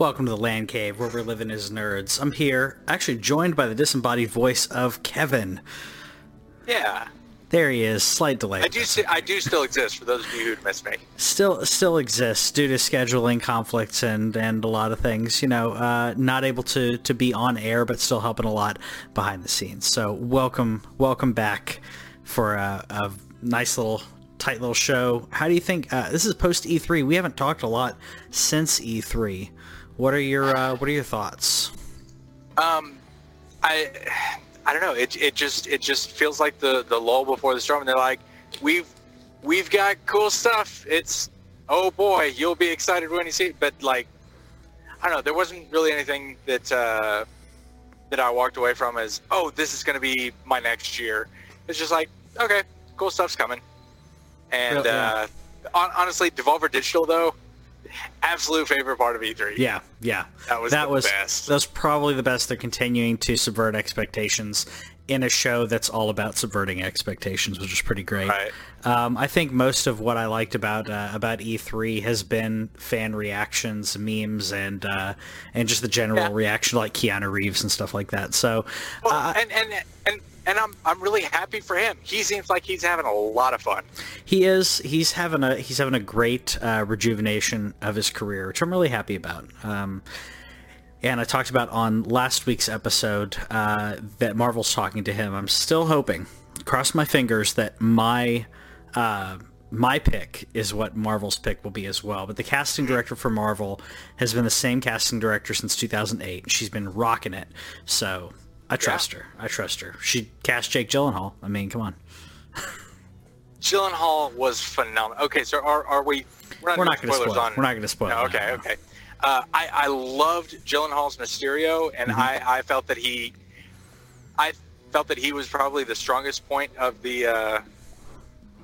Welcome to the Land Cave, where we're living as nerds. I'm here, actually joined by the disembodied voice of Kevin. Yeah, There he is. Slight delay. I do. sti- I do still exist for those of you who missed me. Still, still exists due to scheduling conflicts and and a lot of things. You know, uh, not able to to be on air, but still helping a lot behind the scenes. So welcome, welcome back for a, a nice little tight little show. How do you think uh, this is post E3? We haven't talked a lot since E3. What are your uh, what are your thoughts? Um, I, I don't know. It it just it just feels like the the lull before the storm. And they're like, we've we've got cool stuff. It's oh boy, you'll be excited when you see it. But like, I don't know. There wasn't really anything that uh, that I walked away from as oh this is going to be my next year. It's just like okay, cool stuff's coming. And Well, yeah. uh, hon- honestly, Devolver Digital though, absolute favorite part of E3. Yeah, yeah. That was that the was best. That's probably the best. They're continuing to subvert expectations in a show that's all about subverting expectations, which is pretty great. Right. Um, I think most of what I liked about uh, about E3 has been fan reactions, memes, and uh, and just the general Yeah. reaction, like Keanu Reeves and stuff like that. So, Well, uh, and, and and and I'm I'm really happy for him. He seems like he's having a lot of fun. he is he's having a he's having a great uh, rejuvenation of his career, which I'm really happy about. Um, and I talked about on last week's episode uh, that Marvel's talking to him. I'm still hoping, cross my fingers, that my uh, my pick is what Marvel's pick will be as well. But the casting director for Marvel has been the same casting director since 2008. She's been rocking it, so I trust her. I trust her. She cast Jake Gyllenhaal. I mean, come on. Gyllenhaal was phenomenal. Okay, so are, are we? We're not, We're not going to spoil. on. it. We're not going to spoil. No, it. okay, okay. Uh, I I loved Gyllenhaal's Mysterio, and Mm-hmm. I I felt that he, I felt that he was probably the strongest point of the. Uh,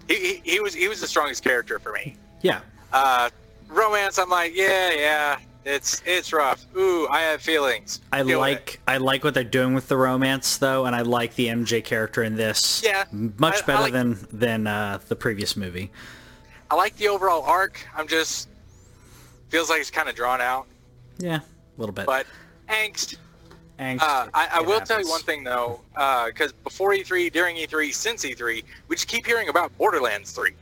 he, he, he was he was the strongest character for me. Yeah. Uh, romance, I'm like, yeah, yeah, it's it's rough. Ooh, I have feelings. I Deal like I like what they're doing with the romance though, and I like the MJ character in this. Yeah, much I- I better like- than than uh, the previous movie. I like the overall arc. I'm just feels like it's kind of drawn out, Yeah, a little bit. but angst. Angst, Uh, I, I will tell you one thing though, because before E3, during E3, since E3, we just keep hearing about Borderlands 3,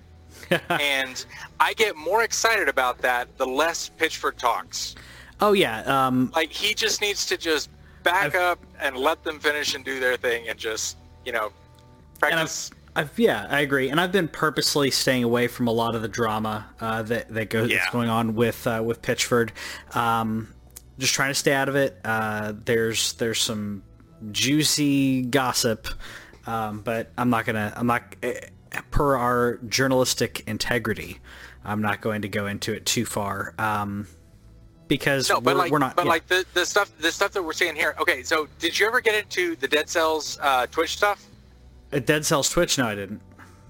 and I get more excited about that the less Pitchford talks. oh yeah, um, Like he just needs to just back I've- up and let them finish and do their thing, and just you know and practice. I've, I've yeah, I agree, and I've been purposely staying away from a lot of the drama uh, that that goes Yeah. that's going on with uh, with Pitchford. Um, just trying to stay out of it. Uh, there's there's some juicy gossip, um, but I'm not gonna. I'm not eh, per our journalistic integrity. I'm not going to go into it too far. Um, because No, but we're, like, we're not. but yeah. like the, the stuff, the stuff that we're seeing here. Okay, so did you ever get into the Dead Cells uh, Twitch stuff? Uh, Dead Cells Twitch. No, I didn't.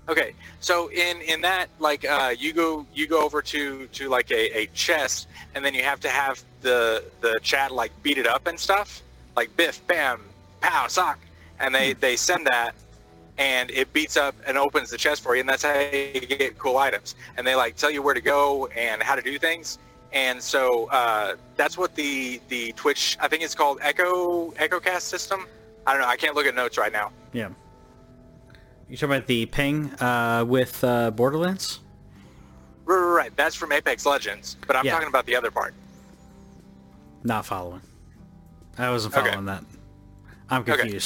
Okay, so in in that, like, uh, you go you go over to to like a, a chest, and then you have to have the the chat like beat it up and stuff, like biff, bam, pow, sock, and they they send that, and it beats up and opens the chest for you, and that's how you get cool items, and they like tell you where to go and how to do things. And so uh, that's what the the Twitch I think it's called Echo EchoCast system. I don't know. I can't look at notes right now. Yeah. You talking about the ping uh, with uh, Borderlands? Right. That's from Apex Legends, but I'm Yeah. talking about the other part. Not following. I wasn't Okay. following that. I'm Okay.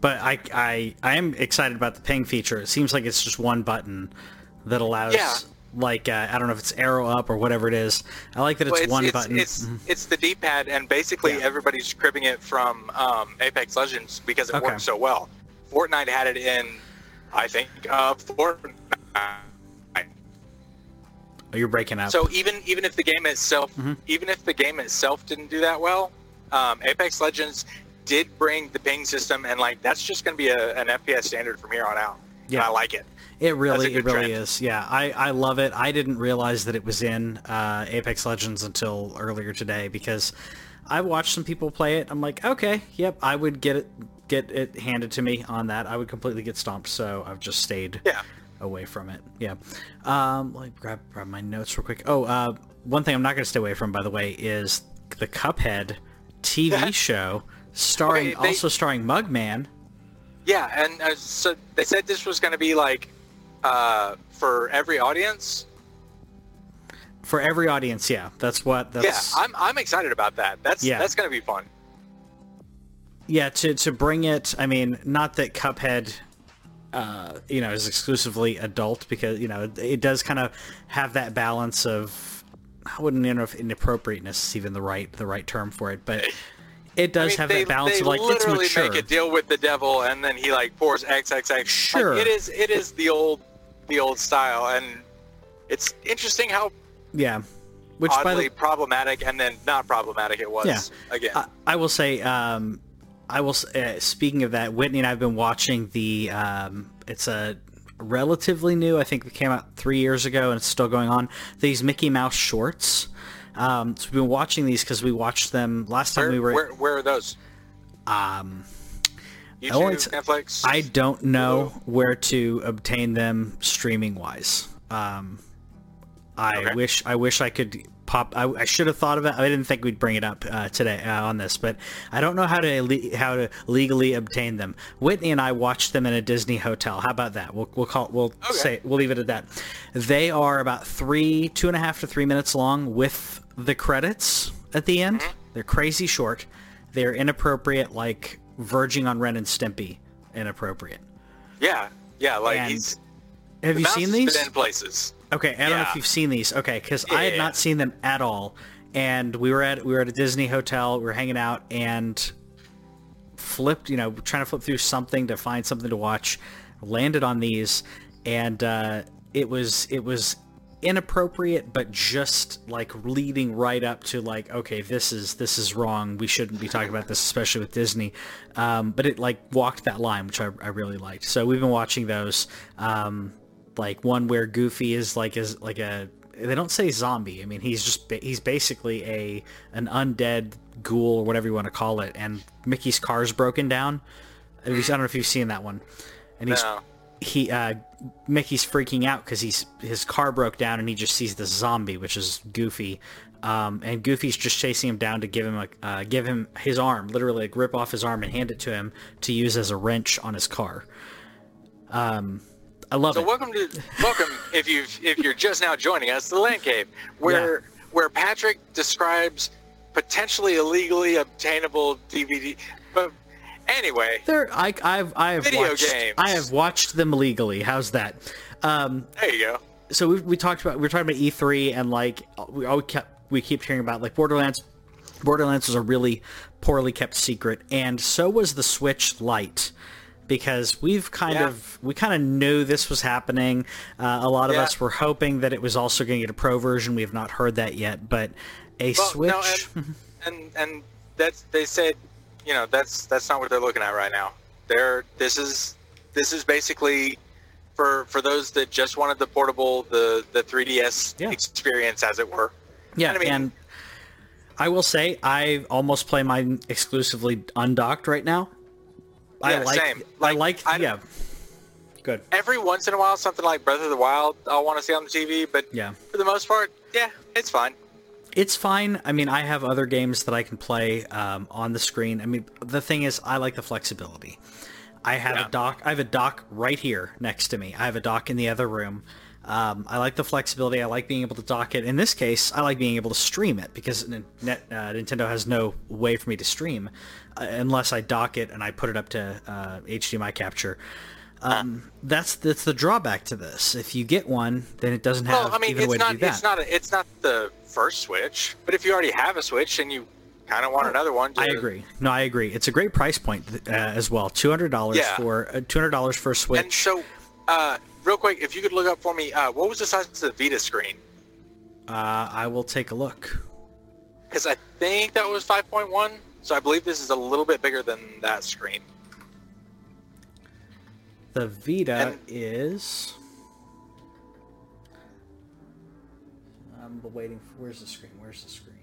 But I, I, I am excited about the ping feature. It seems like it's just one button that allows, Yeah. like, uh, I don't know if it's arrow up or whatever it is. I like that it's, Well, it's, one it's, button. It's Mhm. it's the D-pad, and basically Yeah. everybody's cribbing it from um, Apex Legends because it Okay. works so well. Fortnite had it in, I think, uh, Fortnite. Oh, you're breaking up. So even even if the game itself, Mhm. even if the game itself didn't do that well, um, Apex Legends did bring the ping system, and like that's just going to be a, an FPS standard from here on out. And Yeah. I like it. It really, it really trend. is. Yeah, I, I love it. I didn't realize that it was in uh, Apex Legends until earlier today because I watched some people play it. I'm like, okay, yep, I would get it, get it handed to me on that. I would completely get stomped. So I've just stayed Yeah. away from it. Yeah. Um, let me grab grab my notes real quick. Oh, uh, one thing I'm not going to stay away from, by the way, is the Cuphead TV show, starring they- also starring Mugman. Yeah, and uh, so they said this was going to be like uh, for every audience. For every audience, yeah, that's what. That's, Yeah, I'm I'm excited about that. That's Yeah. that's going to be fun. yeah to to bring it i mean not that cuphead uh you know is exclusively adult because you know it, it does kind of have that balance of i wouldn't know if inappropriateness is even the right the right term for it but it I does mean, have they, that balance they of like it's literally mature make a deal with the devil, and then he like pours XXX. Sure. Like, it is it is the old the old style, and it's interesting how yeah which by oddly the problematic and then not problematic it was Yeah. again. I, I will say, um, I will. Uh, speaking of that, Whitney and I've been watching the. Um, it's a relatively new. I think it came out three years ago, and it's still going on. These Mickey Mouse shorts. Um, so we've been watching these because we watched them last time where, we were. where where are those? Um, YouTube, only t- Netflix. I don't know where to obtain them streaming wise. Um, I Okay. wish I wish I could pop. I, I should have thought of it. I didn't think we'd bring it up uh, today uh, on this, but I don't know how to how to legally obtain them. Whitney and I watched them in a Disney hotel. How about that? We'll we'll call we'll Okay. say we'll leave it at that. They are about three two and a half to three minutes long with the credits at the end. Mm-hmm. They're crazy short. They're inappropriate, like verging on Ren and Stimpy inappropriate. yeah, yeah. Like And he's Have you seen these? been in places. Okay, I don't know if you've seen these. Okay, because I had Yeah. not seen them at all, and we were at we were at a Disney hotel. We were hanging out and flipped, you know, trying to flip through something to find something to watch. Landed on these, and uh, it was it was inappropriate, but just like leading right up to like, okay, this is this is wrong. We shouldn't be talking about this, especially with Disney. Um, but it like walked that line, which I, I really liked. So we've been watching those. Um, like one where Goofy is like is like a they don't say zombie. I mean, he's just he's basically a an undead ghoul or whatever you want to call it. And Mickey's car's broken down. I don't know if you've seen that one. And he's No. He uh, Mickey's freaking out because he's his car broke down and he just sees this zombie, which is Goofy. Um, and Goofy's just chasing him down to give him a uh, give him his arm, literally like rip off his arm and hand it to him to use as a wrench on his car. Um, I love So it. welcome to welcome if you if you're just now joining us, the Land Cave, where where Patrick describes potentially illegally obtainable DVD. But anyway, There, I, I've, I have Video watched, games. I have watched them legally. How's that? Um, there you go. so we, we talked about we were talking about E3 and like we always kept we keep hearing about like Borderlands. Borderlands was a really poorly kept secret, and so was the Switch Lite. Because we've kind Yeah. of we kind of knew this was happening. Uh, a lot of Yeah. us were hoping that it was also going to get a pro version. We have not heard that yet, but a Well, Switch. no, and, and and that's they said, you know, that's that's not what they're looking at right now. They're this is this is basically for for those that just wanted the portable the the 3ds Yeah. experience as it were. Yeah, I mean- and I will say I almost play mine exclusively undocked right now. I Yeah, like same. I Like, like I- yeah. Good. Every once in a while, something like Breath of the Wild, I'll want to see on the TV, but Yeah. for the most part, yeah, it's fine. It's fine. I mean, I have other games that I can play um, on the screen. I mean, the thing is, I like the flexibility. I have Yeah. a dock. I have a dock right here next to me. I have a dock in the other room. Um, I like the flexibility. I like being able to dock it. In this case, I like being able to stream it because Nin- Net, uh, Nintendo has no way for me to stream uh, unless I dock it and I put it up to uh, HDMI capture. Um, that's that's the drawback to this. If you get one, then it doesn't have Well, I mean, even a way it's not it's not a, it's not the first Switch, but if you already have a Switch and you kind of want another one, to, I agree. No, I agree. It's a great price point uh, as well. Two hundred dollars Yeah. for uh, two hundred dollars for a Switch. And so, uh, real quick, if you could look up for me, uh, what was the size of the Vita screen? uh, I will take a look. Because I think that was 5.1, so I believe this is a little bit bigger than that screen. The Vita And- is. I'm waiting. For, where's the screen? Where's the screen?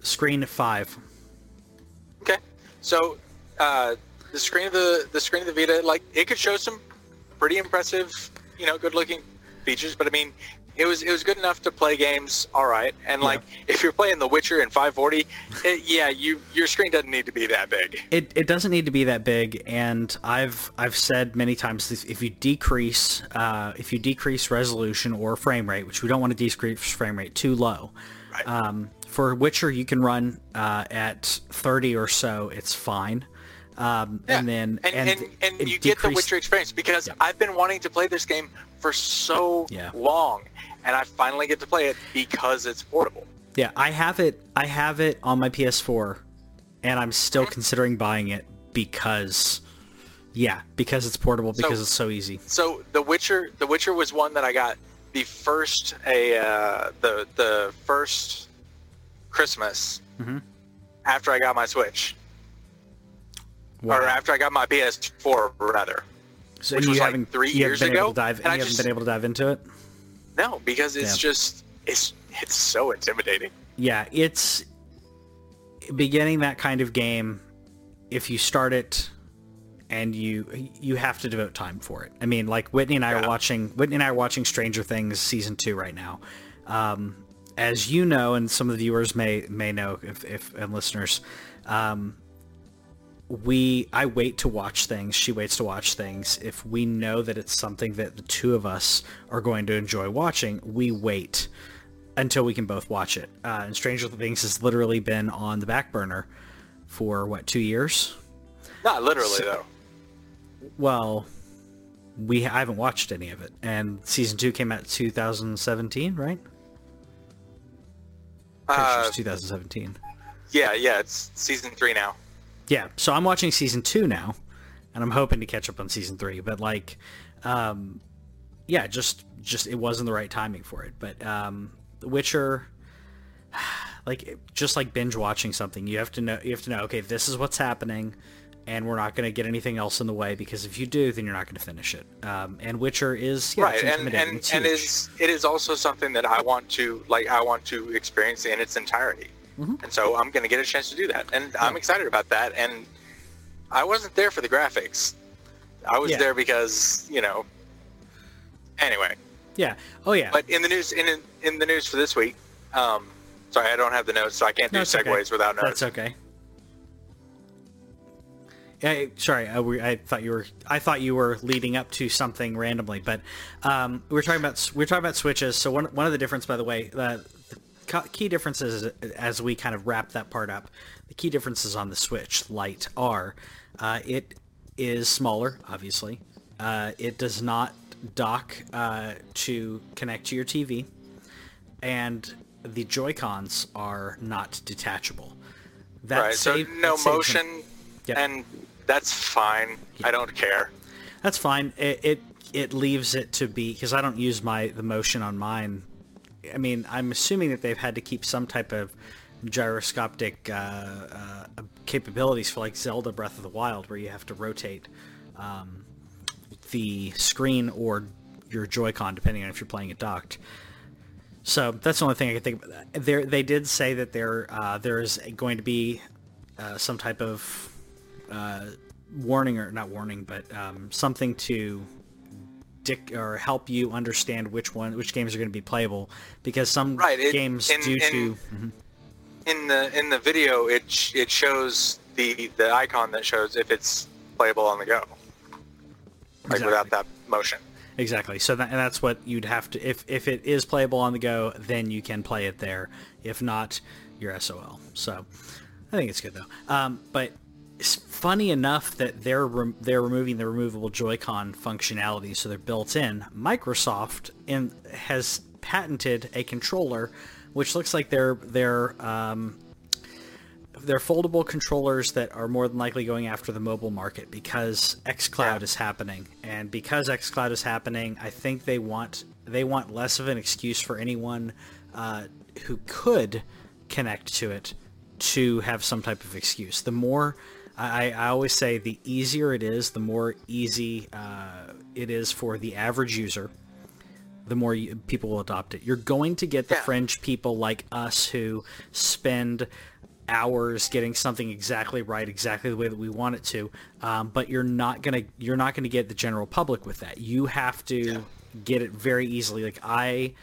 Screen five. Okay, so uh, the screen of the the screen of the Vita, like it could show some pretty impressive, you know, good looking features, but I mean, it was it was good enough to play games all right. And like if you're playing The Witcher in 540, it, yeah, you your screen doesn't need to be that big. It, it doesn't need to be that big, and I've I've said many times if you decrease uh, if you decrease resolution or frame rate, which we don't want to decrease frame rate too low. Right. Um, for Witcher, you can run uh, at 30 or so. It's fine. Um, Yeah. And then and and, and, it you get the Witcher experience because I've been wanting to play this game for so Yeah. long, and I finally get to play it because it's portable. Yeah, I have it. I have it on my PS4, and I'm still Mm-hmm. considering buying it because, yeah, because it's portable because So- it's so easy. So The Witcher, The Witcher was one that I got the first a uh, the the first Christmas Mhm. after I got my Switch, Wow. or after I got my PS4 rather. So which you was like three years been able ago, to dive, and you I haven't just- been able to dive into it. No, because it's Yeah. just it's it's so intimidating. Yeah, it's beginning that kind of game. If you start it and you you have to devote time for it. I mean, like Whitney and I Yeah. are watching Whitney and I are watching Stranger Things season two right now. Um, as you know, and some of the viewers may may know if, if and listeners, um, we I wait to watch things. She waits to watch things. If we know that it's something that the two of us are going to enjoy watching, we wait until we can both watch it. Uh, and Stranger Things has literally been on the back burner for what two years? Not literally So- though. Well, we I haven't watched any of it, and season two came out 2017, right? Uh, 2017. yeah, yeah, it's season three now. Yeah, so I'm watching season two now, and I'm hoping to catch up on season three. But like, um, yeah, just just it wasn't the right timing for it. But um, The Witcher, like just like binge watching something, you have to know you have to know okay, this is what's happening, and we're not going to get anything else in the way because if you do, then you're not going to finish it. Um, and Witcher is yeah, right, and and it's and is it is also something that I want to like I want to experience in its entirety, Mm-hmm. and so I'm going to get a chance to do that, and I'm excited about that. And I wasn't there for the graphics. I was Yeah. there because you know. Anyway, yeah. Oh yeah. but in the news in in the news for this week, um, sorry I don't have the notes, so I can't do No, it's okay. segues without notes. That's okay. Yeah, sorry, I, we- I thought you were I thought you were leading up to something randomly, but um, we we're talking about we we're talking about switches. So one one of the difference, by the way, uh, key differences as we kind of wrap that part up, the key differences on the Switch Lite are uh, it is smaller, obviously. Uh, it does not dock uh, to connect to your TV and the Joy Cons are not detachable. That right, save- so no that saves them- motion, Yep. and that's fine. I don't care. That's fine. It, it it leaves it to be because I don't use my the motion on mine. I mean, I'm assuming that they've had to keep some type of gyroscopic uh, uh, capabilities for like Zelda Breath of the Wild, where you have to rotate um, the screen or your Joy-Con, depending on if you're playing it docked. So that's the only thing I can think of. There, they did say that there uh, there is going to be uh, some type of uh, warning or not warning, but um, something to dic- or help you understand which one which games are going to be playable because some Right, it- games in- due in- to in the in the video it sh- it shows the the icon that shows if it's playable on the go like Exactly. without that motion Exactly. So that, and that's what you'd have to if if it is playable on the go, then you can play it there. If not, you're SOL. So I think it's good though. Um, but funny enough that they're rem- they're removing the removable Joy-Con functionality, so they're built in. Microsoft in has patented a controller, which looks like they're they're um, they're foldable controllers that are more than likely going after the mobile market because xCloud Yeah. is happening, and because xCloud is happening, I think they want they want less of an excuse for anyone uh, who could connect to it to have some type of excuse. The more I, I always say, the easier it is, the more easy uh, it is for the average user the more you, people will adopt it. You're going to get the Yeah. fringe people like us who spend hours getting something exactly right, exactly the way that we want it to. Um, but you're not gonna you're not gonna get the general public with that. You have to get it very easily. Like I,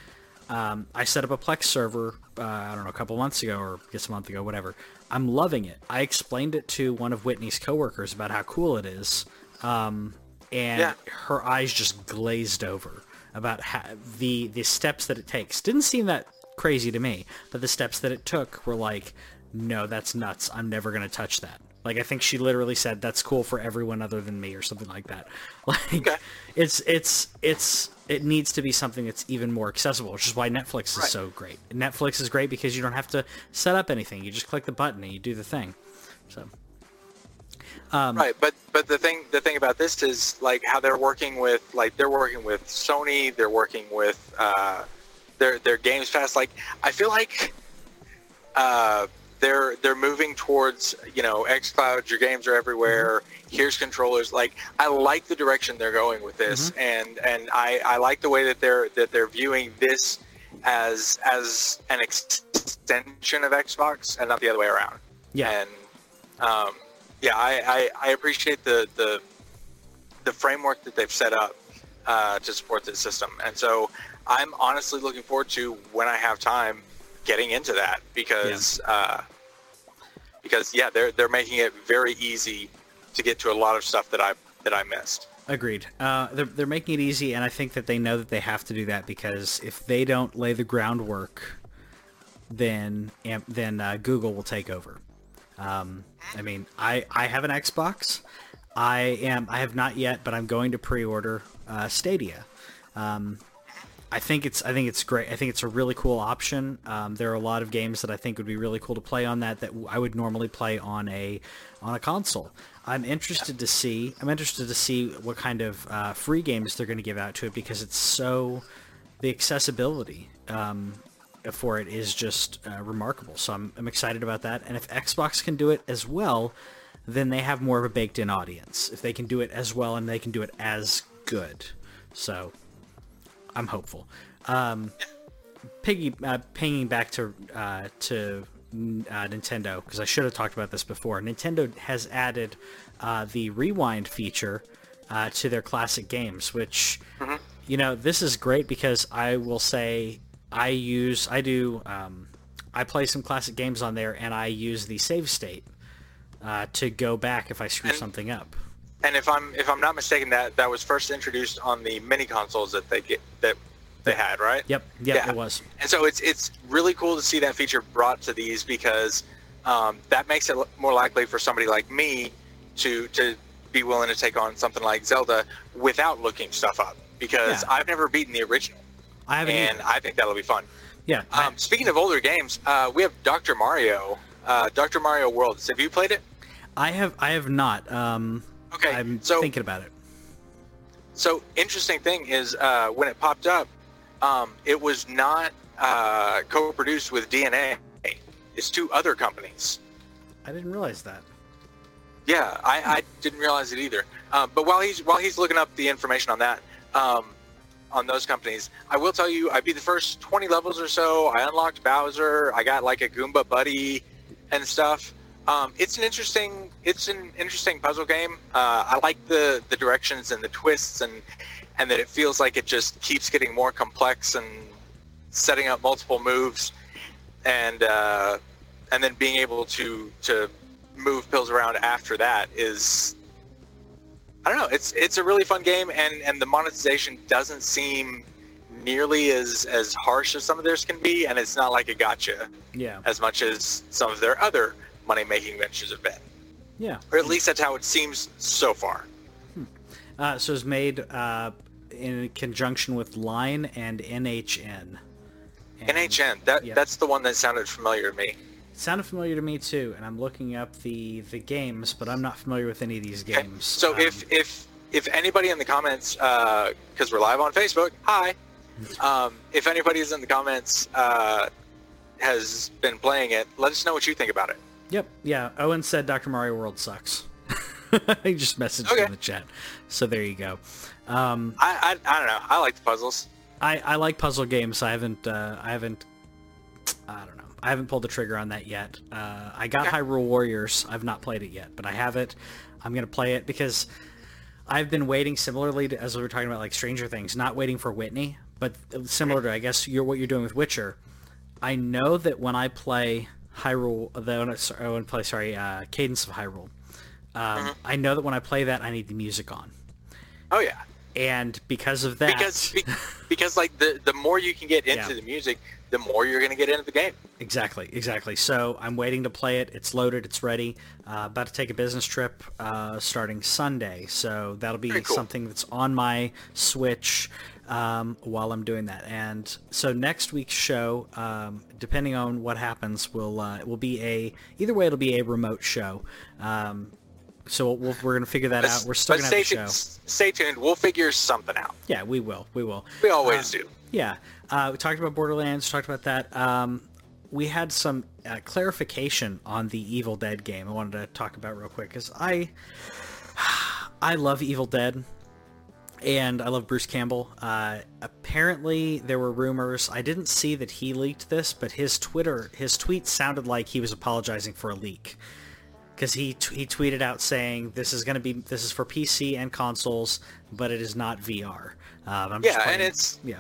um, I set up a Plex server. Uh, I don't know, a couple months ago or I guess a month ago, whatever. I'm loving it. I explained it to one of Whitney's coworkers about how cool it is, um, and Yeah. her eyes just glazed over about how, the the steps that it takes. Didn't seem that crazy to me, but the steps that it took were like, no, that's nuts. I'm never gonna touch that. Like I think she literally said that's cool for everyone other than me or something like that. Like Okay. it's it's it's it needs to be something that's even more accessible, which is why Netflix is Right. so great. Netflix is great because you don't have to set up anything. You just click the button and you do the thing. So right but but the thing the thing about this is like how they're working with like they're working with sony they're working with uh their their games pass like i feel like uh they're they're moving towards you know xcloud your games are everywhere here's controllers. Like i like the direction they're going with this and and i i like the way that they're that they're viewing this as as an extension of xbox and not the other way around. Yeah. and um, yeah, I, I, I appreciate the, the the framework that they've set up uh, to support this system, and so I'm honestly looking forward to when I have time getting into that because uh, because yeah, they're they're making it very easy to get to a lot of stuff that I that I missed. Agreed. Uh, they're, they're making it easy, and I think that they know that they have to do that because if they don't lay the groundwork, then then uh, Google will take over. Um, I mean, I, I have an Xbox. I am I have not yet, but I'm going to pre-order uh, Stadia. Um, I think it's I think it's great. I think it's a really cool option. Um, there are a lot of games that I think would be really cool to play on that that I would normally play on a on a console. I'm interested to see. I'm interested to see what kind of uh, free games they're going to give out to it because it's so the accessibility um, for it is just uh, remarkable. So I'm, I'm excited about that. And if Xbox can do it as well, then they have more of a baked-in audience. If they can do it as well and they can do it as good, so I'm hopeful. Um, piggy uh, pinging back to uh, to uh, Nintendo because I should have talked about this before. Nintendo has added uh, the rewind feature uh, to their classic games, which you know this is great because I will say I use I do um, I play some classic games on there and I use the save state uh, to go back if I screw And- something up. And if I'm if I'm not mistaken, that that was first introduced on the mini consoles that they get that they had, right? Yep, yep, Yeah. it was. And so it's it's really cool to see that feature brought to these because um, that makes it more likely for somebody like me to to be willing to take on something like Zelda without looking stuff up because Yeah. I've never beaten the original, I haven't. and either. I think that'll be fun. yeah, Um, speaking of older games, uh, we have Dr. Mario, uh, Dr. Mario Worlds. Have you played it? I have I have not. Um, Okay, I'm so- thinking about it. So interesting thing is uh, when it popped up, um, it was not uh, co-produced with DeNA. It's two other companies. I didn't realize that. Yeah, I, I didn't realize it either. Um, but while he's while he's looking up the information on that, um, on those companies, I will tell you, I beat the first 20 levels or so. I unlocked Bowser. I got like a Goomba buddy and stuff. Um, it's an interesting it's an interesting puzzle game. Uh, I like the the directions and the twists and and that it feels like it just keeps getting more complex and setting up multiple moves and uh, and then being able to to move pills around after that is I don't know. It's it's a really fun game, and and the monetization doesn't seem nearly as as harsh as some of theirs can be, and it's not like a gotcha Yeah, as much as some of their other money making ventures have been, yeah. or at least that's how it seems so far. Uh, so it's made uh, in conjunction with Line and NHN. And NHN, that yeah. that's the one that sounded familiar to me. it sounded familiar to me too, and I'm looking up the the games, but I'm not familiar with any of these Okay, games. So Um, if if if anybody in the comments, because we're live on Facebook, hi. Um, if anybody's in the comments uh, has been playing it, let us know what you think about it. Yep, yeah. Owen said Dr. Mario World sucks. he just messaged Okay. in the chat. So there you go. Um, I, I I don't know. I like the puzzles. I, I like puzzle games. I haven't uh, I haven't I don't know. I haven't pulled the trigger on that yet. Uh, I got Okay. Hyrule Warriors. I've not played it yet, but I have it. I'm gonna play it because I've been waiting similarly to, as we were talking about like Stranger Things, not waiting for Whitney, but similar to I guess you're what you're doing with Witcher. I know that when I play Hyrule, the when I, sorry, when I play sorry, uh, Cadence of Hyrule, um, I know that when I play that I need the music on, Oh yeah. and because of that, Because be, because like the the more you can get into Yeah. the music, the more you're gonna get into the game. Exactly, exactly. So I'm waiting to play it. It's loaded. It's ready. Uh, about to take a business trip uh, starting Sunday. So that'll be cool. something that's on my Switch um, while I'm doing that. And so next week's show, um, depending on what happens, will uh, will be a either way. It'll be a remote show. Um, so we'll, we're gonna figure that But, out. We're still but gonna have the show. stay tuned. We'll figure something out. Yeah, we will. We will. We always Uh, do. Yeah, uh, we talked about Borderlands. Talked about that. Um, we had some uh, clarification on the Evil Dead game. I wanted to talk about real quick because I, I love Evil Dead, and I love Bruce Campbell. Uh, apparently, there were rumors. I didn't see that he leaked this, but his Twitter, his tweet sounded like he was apologizing for a leak because he t- he tweeted out saying this is going to be this is for PC and consoles, but it is not VR. Um, I'm just Yeah, and it's yeah.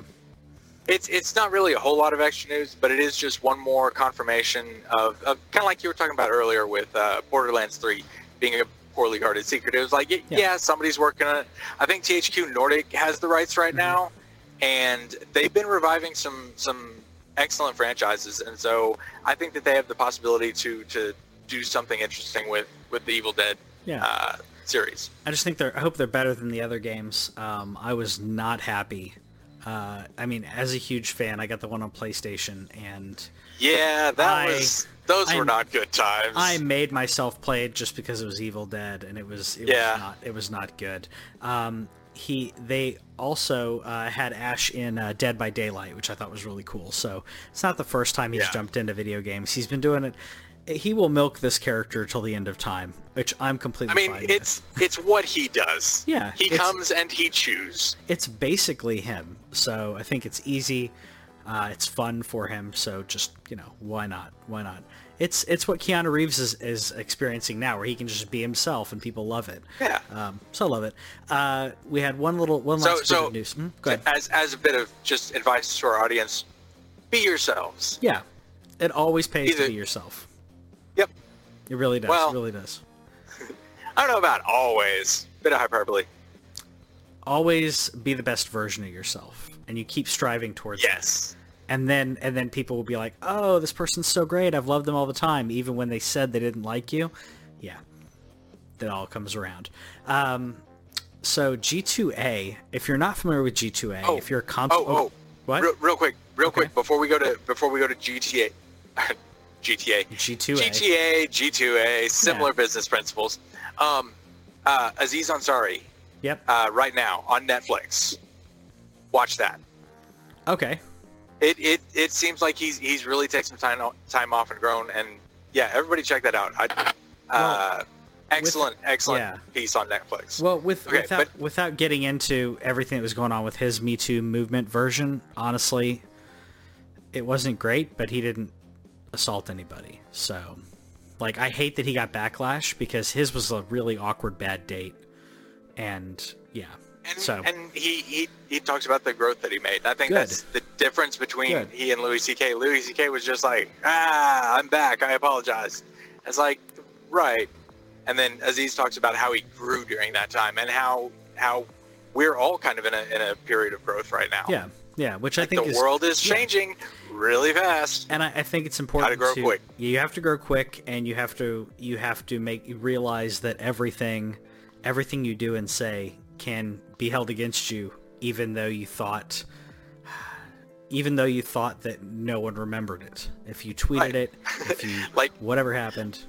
it's it's not really a whole lot of extra news, but it is just one more confirmation of, of kind of like you were talking about earlier with uh, Borderlands 3 being a poorly guarded secret. It was like, Yeah. yeah. somebody's working on it. I think THQ Nordic has the rights Mm-hmm. right now, and they've been reviving some some excellent franchises, and so I think that they have the possibility to to do something interesting with with the Evil Dead Yeah. uh, series. I just think they're. I hope they're better than the other games. Um, I was not happy. Uh, I mean, as a huge fan, I got the one on PlayStation, and Yeah, that I- was those were I'm- not good times. I made myself play it just because it was Evil Dead, and it was it Yeah. was not it was not good. Um, he they also uh, had Ash in uh, Dead by Daylight, which I thought was really cool. So it's not the first time he's Yeah. jumped into video games. He's been doing it. He will milk this character till the end of time, which I'm completely. I mean, fine with. it's it's what he does. Yeah, he comes and he chews. it's basically him. So I think it's easy. Uh, it's fun for him. So just you know, why not? Why not? It's it's what Keanu Reeves is, is experiencing now, where he can just be himself and people love it. Yeah. Um, so I love it. Uh, we had one little one So last bit so of news. Hmm? Go ahead. as as a bit of just advice to our audience, be yourselves. Yeah, it always pays Either- to be yourself. Yep. It really does. Well- it really does. I don't know about always. Bit of hyperbole. Always be the best version of yourself, and you keep striving towards that. Yes. and then and then people will be like oh this person's so great i've loved them all the time even when they said they didn't like you yeah that all comes around um, so g2a if you're not familiar with g2a Oh. if you're a console Oh, oh. what Real, real quick, real Okay. quick before we go to before we go to GTA, GTA, g2a GTA, G2A, similar Yeah. business principles. Um, uh, Aziz Ansari, yep uh, right now on Netflix. Watch that. okay It, it it seems like he's he's really taken some time time off and grown and yeah everybody check that out. I, uh, excellent excellent yeah. piece on Netflix. well with Okay, without but- without getting into everything that was going on with his me too movement version honestly it wasn't great but he didn't assault anybody so like i hate that he got backlash because his was a really awkward bad date and yeah and, so and he, he he talks about the growth that he made. I think Good. that's the difference between Good. he and Louis C.K. Louis C.K. was just like ah I'm back I apologize. It's like right, and then Aziz talks about how he grew during that time and how how we're all kind of in a in a period of growth right now. yeah yeah which i think the is world is yeah. changing really fast. and I, I think it's important to grow quick. You have to grow quick, and you have to you have to make you realize that everything, everything you do and say can be held against you, even though you thought, even though you thought that no one remembered it. If you tweeted Right. it, if you Like- whatever happened,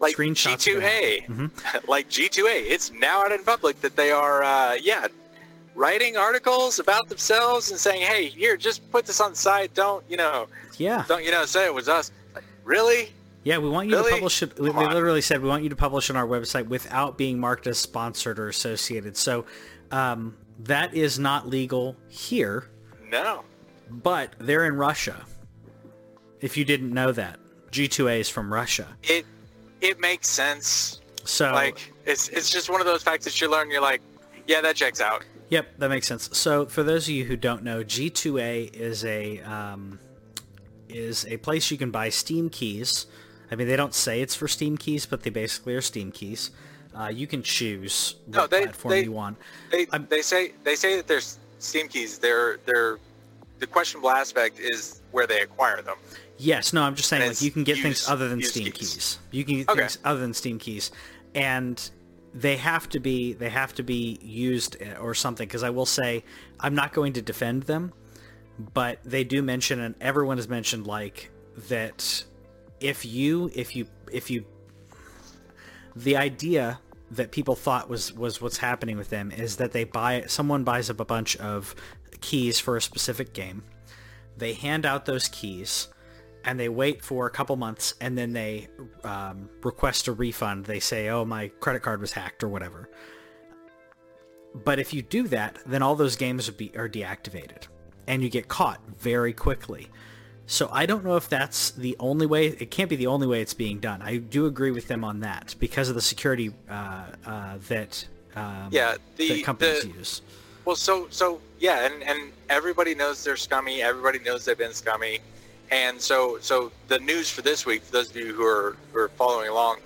like screenshots of. G2A, like G2A, it's now out in public that they are, uh, yeah, writing articles about themselves and saying, hey, here, just put this on the site. Don't, you know, yeah, don't, you know, say it was us. Like, really? Yeah, we want you Really? to publish it. We, Come they on. literally said we want you to publish on our website without being marked as sponsored or associated. So um, that is not legal here, No. but they're in Russia. If you didn't know that, G2A is from Russia. It, it makes sense. So Like, it's, it's just one of those facts that you learn. You're like, Yeah, that checks out. Yep, that makes sense. So for those of you who don't know, G2A is a um, is a place you can buy Steam keys. I mean, they don't say it's for Steam keys, but they basically are Steam keys. Uh, you can choose what No, they- platform they- you want. They I'm- they say they say that there's Steam keys. They're they're the questionable aspect is where they acquire them. Yes, no, I'm just saying like you can get things other than Steam keys. keys. You can get Okay. things other than Steam keys, and they have to be they have to be used uh, or something. Because I will say, I'm not going to defend them, but they do mention and everyone has mentioned like that if you if you if you the idea that people thought was was what's happening with them is that they buy someone buys up a bunch of keys for a specific game. They hand out those keys and they wait for a couple months and then they um, request a refund. They say oh my credit card was hacked or whatever. But if you do that then all those games would be, are deactivated and you get caught very quickly so I don't know if that's the only way. It can't be the only way it's being done. I do agree with them on that because of the security uh, uh, that um, Yeah, the- that companies the- use. Well, so so yeah, and and everybody knows they're scummy. Everybody knows they've been scummy, and so so the news for this week, for those of you who are who are following along,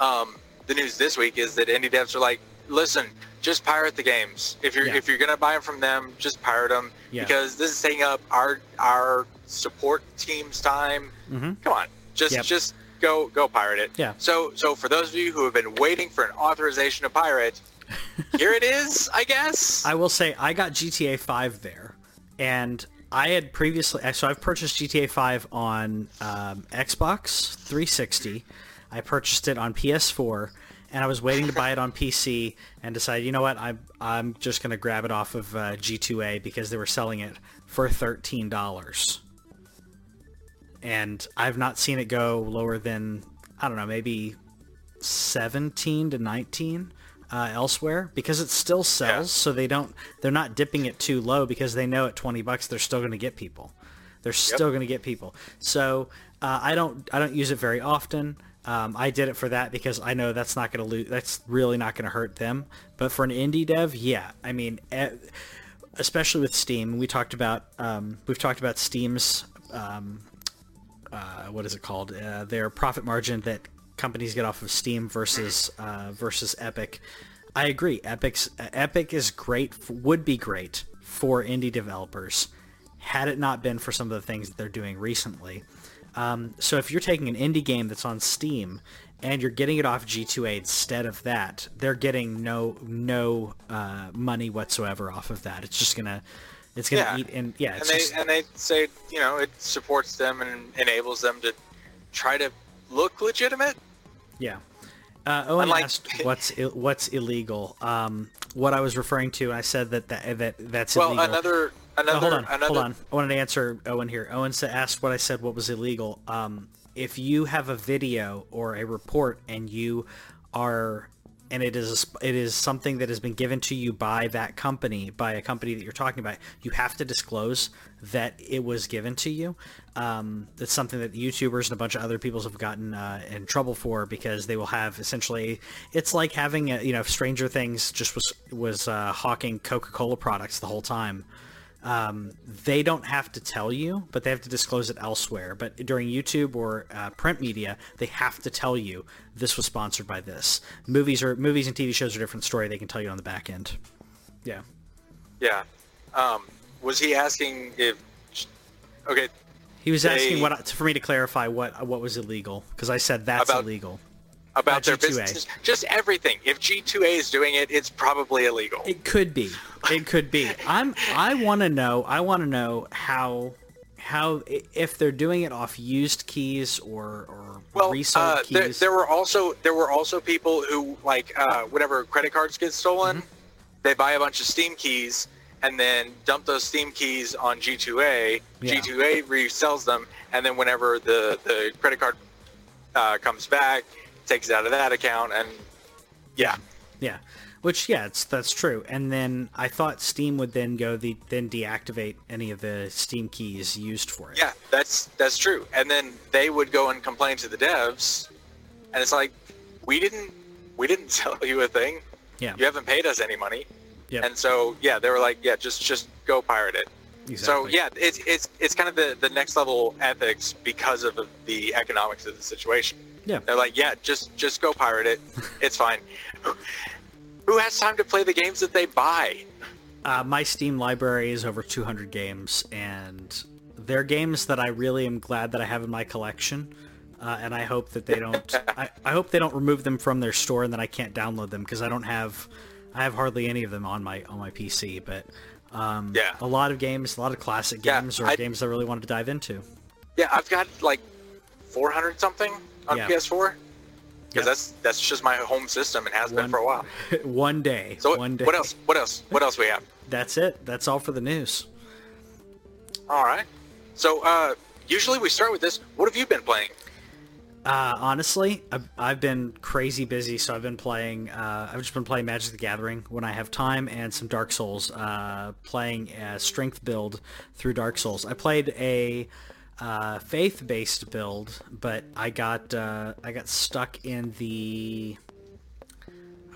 um, the news this week is that indie devs are like, listen, just pirate the games. If you're Yeah. if you're gonna buy them from them, just pirate them Yeah. because this is taking up our our support team's time. Mhm. Come on, just Yep. just go go pirate it. Yeah. So so for those of you who have been waiting for an authorization to pirate, here it is, I guess. I will say I got GTA 5 there, and I had previously so I've purchased GTA 5 on um, Xbox 360. I purchased it on PS4, and I was waiting to buy it on PC, and decided you know what I'm I'm just gonna grab it off of uh, G2A because they were selling it for thirteen dollars, and I've not seen it go lower than I don't know maybe 17 to 19 uh, elsewhere because it still sells Yeah. so they don't they're not dipping it too low because they know at 20 bucks they're still going to get people. They're still going to get people. So uh, i don't i don't use it very often um, i did it for that because i know that's not going to lose that's really not going to hurt them but for an indie dev yeah i mean especially with steam we talked about um, we've talked about steam's um, uh, what is it called? Uh, their profit margin that companies get off of Steam versus uh, versus Epic. I agree. Epic's Epic is great. Would be great for indie developers had it not been for some of the things that they're doing recently. Um, so if you're taking an indie game that's on Steam and you're getting it off G2A instead of that, they're getting no no uh, money whatsoever off of that. It's just gonna it's gonna Yeah. eat and yeah. and they just, and they say you know it supports them and enables them to try to look legitimate. Yeah. Uh, Owen Unlike- asked what's what's illegal. Um, what I was referring to, I said that that, that that's Well, illegal. another another hold on, another hold on. I wanted to answer Owen here. Owen asked what I said. What was illegal? Um, if you have a video or a report and you are and it is a, it is something that has been given to you by that company by a company that you're talking about you have to disclose that it was given to you um, that's something that youtubers and a bunch of other people have gotten uh, in trouble for because they will have essentially it's like having a, you know stranger things just was was uh, hawking coca-cola products the whole time um, they don't have to tell you, but they have to disclose it elsewhere. But during YouTube or uh, print media, they have to tell you this was sponsored by this. Movies or movies and TV shows are a different story. They can tell you on the back end. Yeah. yeah. Um, was he asking if? Okay, He was asking what for me to clarify what what was illegal because I said that's About- illegal. About their business, just everything. If G2A is doing it, it's probably illegal. It could be. It could be. I'm. I want to know. I want to know how how if they're doing it off used keys or or well, resold uh, there, there were also there were also people who like uh, whenever credit cards get stolen, Mm-hmm. they buy a bunch of Steam keys and then dump those Steam keys on G2A. Yeah. G2A resells them, and then whenever the the credit card uh, comes back, takes it out of that account, and yeah, Yeah, which yeah, it's that's true. And then I thought Steam would then go the then deactivate any of the Steam keys used for it. yeah, that's that's true. And then they would go and complain to the devs, and it's like, we didn't we didn't tell you a thing. yeah, You haven't paid us any money. Yep. And so yeah, they were like, yeah, just just go pirate it. So yeah, it's it's it's kind of the the next level ethics because of the economics of the situation. Yeah. They're like, yeah, just just go pirate it. It's fine. Who has time to play the games that they buy? Uh, my Steam library is over 200 games, and they're games that I really am glad that I have in my collection. Uh, and I hope that they don't. I, I hope they don't remove them from their store, and that I can't download them because I don't have. I have hardly any of them on my on my PC. But um, Yeah. a lot of games, a lot of classic Yeah, games, or I- games I really wanted to dive into. Yeah, I've got like 400 something on Yeah. PS4 because Yep. that's that's just my home system and has been for a while. one day. So what, one day. what else? What else? What else we have? That's it. That's all for the news. All right. So uh, usually we start with this. What have you been playing? Uh, honestly, I've, I've been crazy busy, so I've been playing. Uh, I've just been playing Magic the Gathering when I have time, and some Dark Souls. Uh, playing a strength build through Dark Souls. I played a uh, faith-based build, but I got uh, I got stuck in the.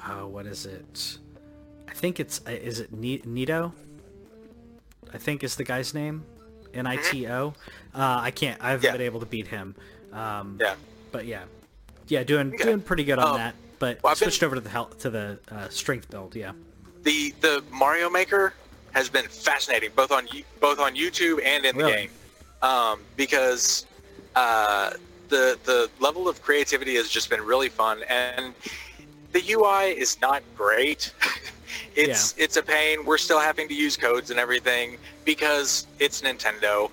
Oh, what is it? I think it's uh, is it Ni- Nito? I think is the guy's name. N I T O. Uh, I can't. I haven't Yeah. been able to beat him. Um, Yeah. but yeah, yeah, doing Okay. doing pretty good on Um, that. But well, I've been- switched over to the health, to the uh, strength build. Yeah. The the Mario Maker has been fascinating both on you- both on YouTube and in the game um, because uh, the the level of creativity has just been really fun and the UI is not great. it's it's a pain. We're still having to use codes and everything because it's Nintendo.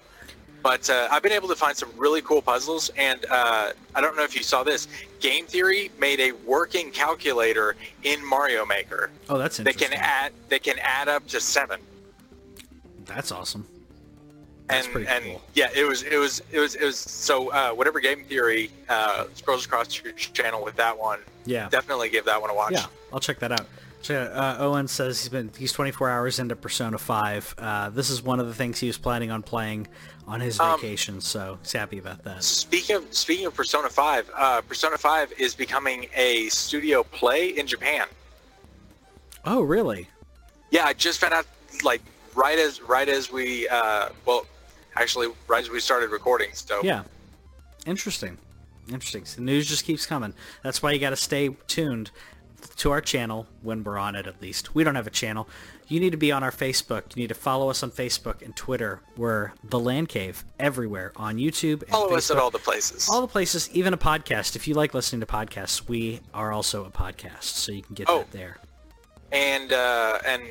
But uh, I've been able to find some really cool puzzles, and uh, I don't know if you saw this. Game Theory made a working calculator in Mario Maker Oh, that's that interesting. can add that can add up to seven. That's awesome. That's and and cool. yeah, it was it was it was it was so uh, whatever Game Theory uh, scrolls across your channel with that one. Yeah. Definitely give that one a watch. Yeah, I'll check that out. Out. Uh, Owen says he's been he's 24 hours into Persona 5. Uh, this is one of the things he was planning on playing on his Um, vacation, so he's happy about that. Speaking of speaking of Persona 5, uh, Persona 5 is becoming a studio play in Japan. Oh, really? Yeah, I just found out like right as right as we uh, well, actually right as we started recording. So Yeah. Interesting. Interesting. So the news just keeps coming. That's why you got to stay tuned to our channel when we're on it at least. We don't have a channel. You need to be on our Facebook. You need to follow us on Facebook and Twitter. We're The Land Cave everywhere on YouTube and follow Facebook. us at all the places. all the places, even a podcast. If you like listening to podcasts, we are also a podcast, so you can get Oh. that there. and uh, and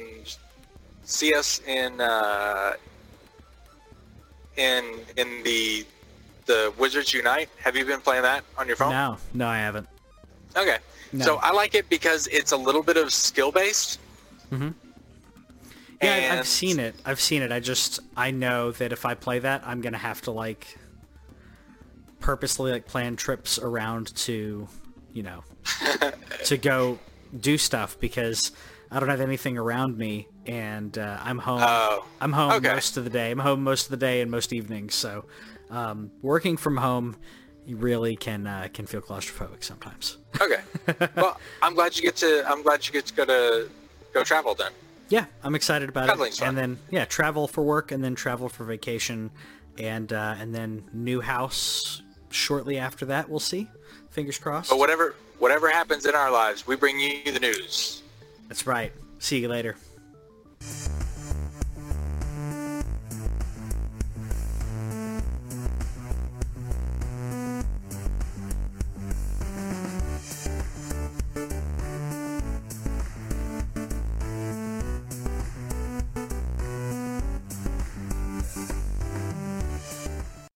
see us in uh, in in the the Wizards Unite. Have you been playing that on your phone? No, no, I haven't. Okay. No. So I like it because it's a little bit of skill based. Mm-hmm. Yeah, And- I've seen it. I've seen it. I just I know that if I play that, I'm gonna have to like purposely like plan trips around to, you know, to go do stuff because I don't have anything around me and uh, I'm home. Oh, I'm home okay. most of the day. I'm home most of the day and most evenings. So um, working from home, you really can uh, can feel claustrophobic sometimes. Okay. well, I'm glad you get to. I'm glad you get to go to go travel then. Yeah, I'm excited about Traveling's it. fun. And then yeah, travel for work, and then travel for vacation, and uh, and then new house shortly after that. We'll see. Fingers crossed. But whatever whatever happens in our lives, we bring you the news. That's right. See you later you